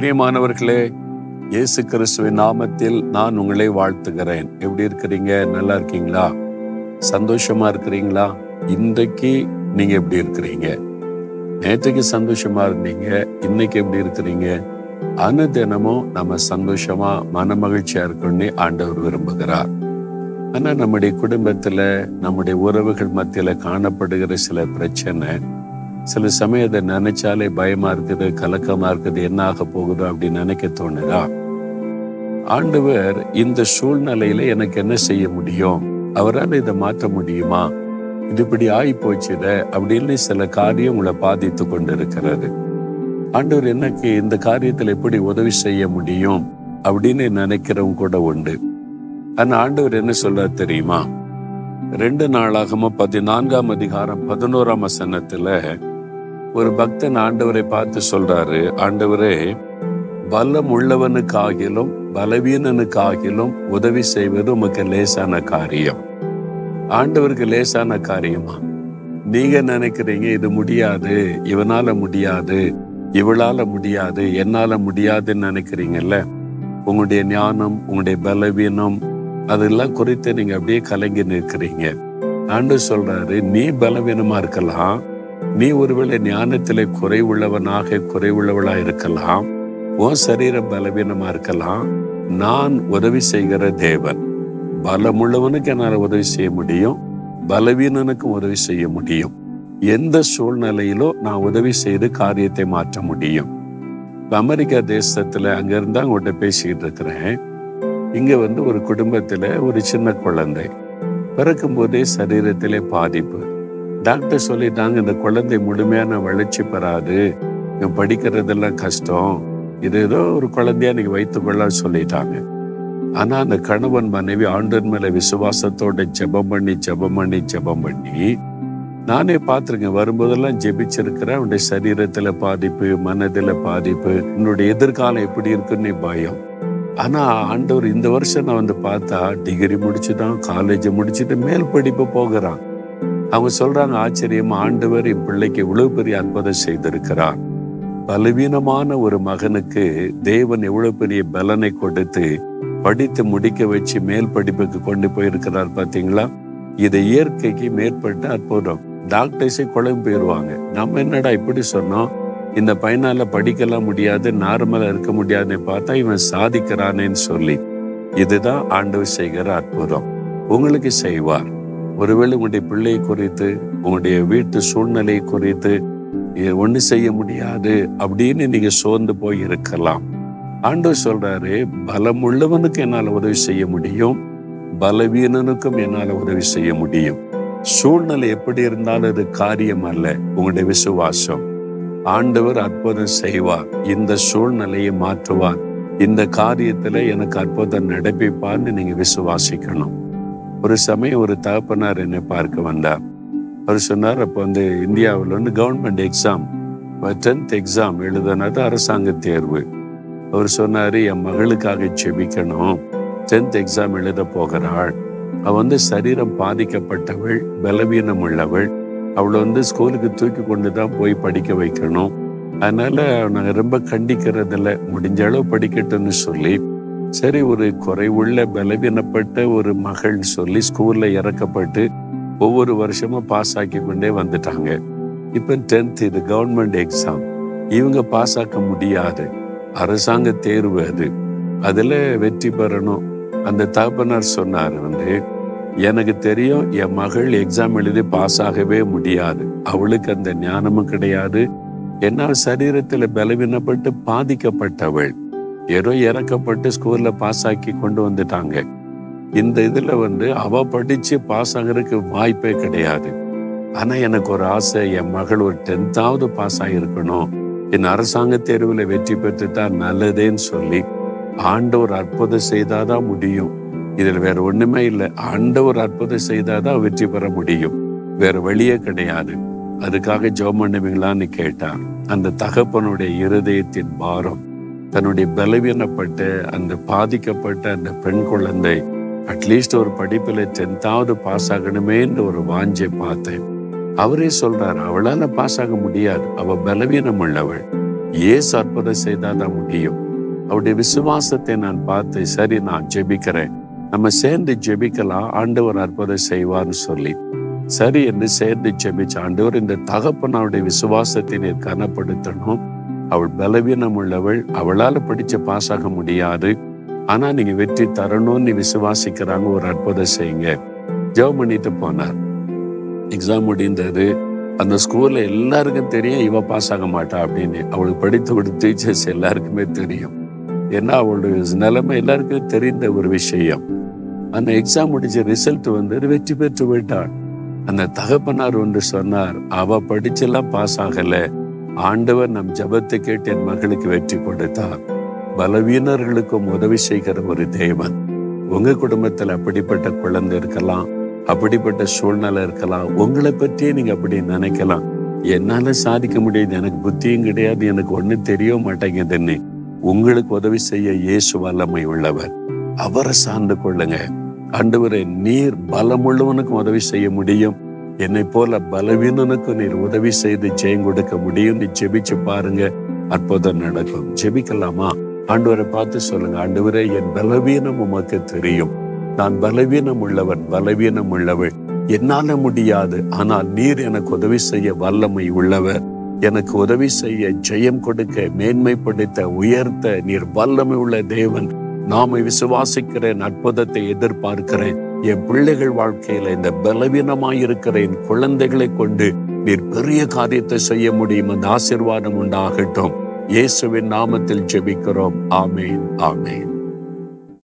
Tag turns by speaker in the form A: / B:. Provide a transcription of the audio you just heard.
A: பிரியமானவர்களே இயேசு கிறிஸ்துவின் நாமத்தில் நான் உங்களை வாழ்த்துகிறேன். எப்படி இருக்கிறீங்க? நல்லா இருக்கீங்களா? சந்தோஷமா இருக்கிறீங்களா? இன்றைக்கு நீங்க எப்படி இருக்கிறீங்க? நேற்றுக்கு சந்தோஷமா இருந்தீங்க இன்னைக்கு எப்படி இருக்கிறீங்க? அனுதினமும் நம்ம சந்தோஷமா மன மகிழ்ச்சியா இருக்கணும்னு ஆண்டவர் விரும்புகிறார். ஆனா நம்முடைய குடும்பத்துல நம்முடைய உறவுகள் மத்தியில காணப்படுகிற சில பிரச்சனை சில சமயம் அதை நினைச்சாலே பயமா இருக்குது கலக்கமா இருக்குது என்ன ஆக போகுதோ அப்படின்னு நினைக்க தோணுதா? ஆண்டவர் இந்த சூழ்நிலையில எனக்கு என்ன செய்ய முடியும்? அவரால் இதை மாற்ற முடியுமா? இது இப்படி ஆகி போச்சுட அப்படின்னு சில காரியம் உங்களை பாதித்து கொண்டு இருக்கிறது ஆண்டவர் எனக்கு இந்த காரியத்தில் எப்படி உதவி செய்ய முடியும் அப்படின்னு நினைக்கிறவங்க கூட உண்டு. ஆனா ஆண்டவர் என்ன சொல்ல தெரியுமா? ரெண்டு நாளாகமோ பதினான்காம் அதிகாரம் பதினோராம் வசனத்துல ஒரு பக்தன் ஆண்டவரை பார்த்து சொல்றாரு ஆண்டவரே பலம் உள்ளவனுக்காகிலும் பலவீனனுக்காகிலும் உதவி செய்வது உமக்கு லேசான காரியம். ஆண்டவருக்கு லேசான காரியமா? நீங்க நினைக்கிறீங்க? இது முடியாது இவனால முடியாது இவளால முடியாது என்னால முடியாதுன்னு நினைக்கிறீங்கல்ல? உங்களுடைய ஞானம் உங்களுடைய பலவீனம் அதெல்லாம் குறித்து நீங்க அப்படியே கலங்கி நிற்கிறீங்க. ஆண்டு சொல்றாரு நீ பலவீனமா இருக்கலாம் நீ ஒருவேளை ஞானத்திலே குறைவுள்ளவனாக குறைவுள்ளவளா இருக்கலாம். உன் சரீரம் பலவீனமா இருக்கலாம். நான் உதவி செய்கிற தேவன். பலமுள்ளவனுக்கு என்னால் உதவி செய்ய முடியும். பலவீனனுக்கும் உதவி செய்ய முடியும். எந்த சூழ்நிலையிலோ நான் உதவி செய்து காரியத்தை மாற்ற முடியும். அமெரிக்கா தேசத்துல அங்கிருந்தா உங்கள்கிட்ட பேசிக்கிட்டு இருக்கிறேன். இங்க வந்து ஒரு குடும்பத்துல ஒரு சின்ன குழந்தை. பிறக்கும் போதே சரீரத்திலே பாதிப்பு. டாக்டர் சொல்லிட்டாங்க இந்த குழந்தை முழுமையான வளர்ச்சி பெறாது. படிக்கிறதெல்லாம் கஷ்டம். இது ஏதோ ஒரு குழந்தையா நீங்க வைத்துக்கொள்ள சொல்லிட்டாங்க. ஆனா அந்த கணவன் மனைவி ஆண்டன் மேல விசுவாசத்தோட ஜெபம் பண்ணி ஜெபம் பண்ணி ஜெபம் பண்ணி நானே பார்த்துருக்கேன் வரும்போதெல்லாம் ஜெபிச்சிருக்கிறேன் அவனுடைய சரீரத்துல பாதிப்பு மனதில் பாதிப்பு என்னுடைய எதிர்காலம் எப்படி இருக்குன்னு பயம். ஆனா ஆண்டவர் இந்த வருஷம் நான் வந்து பார்த்தா டிகிரி முடிச்சுட்டான் காலேஜ் முடிச்சுட்டு மேல் படிப்பு போகிறான். அவங்க சொல்றாங்க ஆச்சரியம் ஆண்டவர் என் பிள்ளைக்கு இவ்வளவு பெரிய அற்புதம் செய்திருக்கிறார். பலவீனமான ஒரு மகனுக்கு தேவன் எவ்வளவு பெரிய பலனை கொடுத்து படித்து முடிக்க வச்சு மேல் படிப்புக்கு கொண்டு போயிருக்கிறார் பாத்தீங்களா இது இயற்கைக்கு மேற்பட்ட அற்புதம். டாக்டர்ஸே குழம்பு போயிடுவாங்க. நம்ம என்னடா இப்படி சொன்னோம்? இந்த பையனால படிக்கலாம் முடியாது நார்மலா இருக்க முடியாதுன்னு பார்த்தா இவன் சாதிக்கிறானேன்னு சொல்லி. இதுதான் ஆண்டவர் செய்கிற அற்புதம். உங்களுக்கு செய்வார். ஒருவேளை உங்களுடைய பிள்ளை குறித்து உங்களுடைய வீட்டு சூழ்நிலை குறித்து ஒன்று செய்ய முடியாது அப்படின்னு நீங்க சோர்ந்து போய் இருக்கலாம். ஆண்டவர் சொல்றாரு பலம் உள்ளவனுக்கு என்னால் உதவி செய்ய முடியும் பலவீனனுக்கும் என்னால் உதவி செய்ய முடியும். சூழ்நிலை எப்படி இருந்தாலும் அது காரியம் அல்ல உங்களுடைய விசுவாசம். ஆண்டவர் அற்புதம் செய்வார் இந்த சூழ்நிலையை மாற்றுவார் இந்த காரியத்துல எனக்கு அற்புதம் நடப்பிப்பான்னு நீங்க விசுவாசிக்கணும். ஒரு சமயம் ஒரு தகப்பனார் என்னை பார்க்க வந்தார். அவர் சொன்னார் அப்போ வந்து இந்தியாவில் வந்து கவர்மெண்ட் எக்ஸாம் டென்த் எக்ஸாம் எழுதுனது அரசாங்க தேர்வு. அவர் சொன்னார் என் மகளுக்காக செபிக்கணும். டென்த் எக்ஸாம் எழுத போகிறாள் அவள் வந்து சரீரம் பாதிக்கப்பட்டவள் பலவீனம் உள்ளவள். அவளை வந்து ஸ்கூலுக்கு தூக்கி கொண்டு தான் போய் படிக்க வைக்கணும். அதனால நாங்கள் ரொம்ப கண்டிக்கிறதில்ல. முடிஞ்ச அளவு படிக்கட்டும்னு சொல்லி சரி ஒரு குறைவுள்ள பலவீனப்பட்ட ஒரு மகள் சொல்லி ஸ்கூல்ல இறக்கப்பட்டு ஒவ்வொரு வருஷமும் பாஸ் ஆக்கி கொண்டே வந்துட்டாங்க. இப்போ டென்த் இது கவர்மெண்ட் எக்ஸாம் இவங்க பாஸ் ஆக்க முடியாது. அரசாங்க தேர்வு அது. அதில் வெற்றி பெறணும். அந்த தகப்பனார் சொன்னார் வந்து எனக்கு தெரியும் என் மகள் எக்ஸாம் எழுதி பாஸ் ஆகவே முடியாது. அவளுக்கு அந்த ஞானமும் கிடையாது. என்னால் சரீரத்தில் பலவீனப்பட்டு பாதிக்கப்பட்டவள். ஏதோ இறக்கப்பட்டு ஸ்கூல்ல பாஸ் ஆக்கி கொண்டு வந்துட்டாங்க. இந்த இதுல வந்து அவ படிச்சு பாஸ் ஆகிறதுக்கு வாய்ப்பே கிடையாது. ஆனா எனக்கு ஒரு ஆசை என் மகள் ஒரு டென்த்தாவது பாஸ் ஆகியிருக்கணும். என் அரசாங்க தேர்வுல வெற்றி பெற்றுட்டா நல்லதேன்னு சொல்லி ஆண்டவர் அற்புதம் செய்தாதான் முடியும். இதில் வேற ஒண்ணுமே இல்லை. ஆண்டவர் அற்புதம் செய்தாதான் வெற்றி பெற முடியும். வேற வழியே கிடையாது. அதுக்காக ஜோம் பண்ணுவீங்களான்னு கேட்டான் அந்த தகப்பனுடைய இருதயத்தின் பாரம் தன்னுடைய பலவீனப்பட்ட அந்த பாதிக்கப்பட்ட அந்த பெண் குழந்தை அட்லீஸ்ட் ஒரு படிப்பில் டென்த்தாவது பாஸ் ஆகணுமேன்ற ஒரு வாஞ்சை பார்த்தேன். அவரே சொல்றாரு அவளால பாஸ் ஆக முடியாது. அவ பலவீனம் உள்ளவள் ஏசு அற்புதம் செய்தாதான் முடியும். அவருடைய விசுவாசத்தை நான் பார்த்து சரி நான் ஜெபிக்கிறேன். நம்ம சேர்ந்து ஜெபிக்கலாம். ஆண்டவர் அற்புதம் செய்வார்னு சொல்லி. சரி என்று சேர்ந்து ஜெபிச்ச ஆண்டவர் இந்த தகப்பன் அவருடைய விசுவாசத்தை நீர் கனப்படுத்தணும். அவள் பலவீனம் உள்ளவள் அவளால படித்து பாஸ் ஆக முடியாது. ஆனா நீங்க வெற்றி தரணும்னு விசுவாசிக்கிறாங்க ஒரு அற்புதம் செய்யுங்க. ஜெபம் பண்ணிட்டு போனார். எக்ஸாம் முடிந்தது. அந்த ஸ்கூல்ல எல்லாருக்கும் தெரியும் இவ பாஸ் ஆக மாட்டா அப்படின்னு. அவளுக்கு படித்து கொடுத்த டீச்சர்ஸ் எல்லாருக்குமே தெரியும். ஏன்னா அவளுடைய நிலைமை எல்லாருக்கும் தெரிந்த ஒரு விஷயம். அந்த எக்ஸாம் முடிச்ச ரிசல்ட் வந்து வெற்றி பெற்று விட்டாள். அந்த தகப்பனார் ஒன்று சொன்னார் அவ படிச்செல்லாம் பாஸ் ஆகலை. ஆண்டவர் நம் ஜபத்தை கேட்டு என் மகளுக்கு வெற்றி கொடுத்தார். பலவீனர்களுக்கும் உதவி செய்கிற ஒரு தேவன். உங்க குடும்பத்துல அப்படிப்பட்ட குழந்தை இருக்கலாம் அப்படிப்பட்ட சூழ்நிலை இருக்கலாம் உங்களை பற்றியே நீங்க அப்படி நினைக்கலாம். என்னால சாதிக்க முடியாது எனக்கு புத்தியும் கிடையாது எனக்கு ஒண்ணு தெரிய மாட்டேங்குதுன்னு உங்களுக்கு உதவி செய்ய இயேசு வல்லமை உள்ளவர். அவரை சார்ந்து கொள்ளுங்க. ஆண்டவரே நீர் பலமுள்ளவனுக்கும் உதவி செய்ய முடியும். என்னை போல பலவீனனுக்கு நீர் உதவி செய்து ஜெயம் கொடுக்க முடியும். நீ ஜெபிச்சு பாருங்க. அற்புதம் நடக்கும். ஜெபிக்கலாமா? ஆண்டவரை பார்த்து சொல்லுங்க. ஆண்டவரே என் பலவீனம் உமக்கு தெரியும். நான் பலவீனம் உள்ளவன் பலவீனம் உள்ளவள். என்னால முடியாது. ஆனால் நீர் எனக்கு உதவி செய்ய வல்லமை உள்ளவர். எனக்கு உதவி செய்ய ஜெயம் கொடுக்க மேன்மைப்படுத்த உயர்த்த நீர் வல்லமை உள்ள தேவன். நாம விசுவாசிக்கிறேன். அற்புதத்தை எதிர்பார்க்கிறேன். என் பிள்ளைகள் வாழ்க்கையில இந்த பலவீனமாய் இருக்கிற என் குழந்தைகளை கொண்டு நீர் பெரிய காரியத்தை செய்ய முடியும் அந்த ஆசிர்வாதம் உண்டாகட்டும். இயேசுவின் நாமத்தில் ஜெபிக்கிறோம். ஆமேன் ஆமேன்.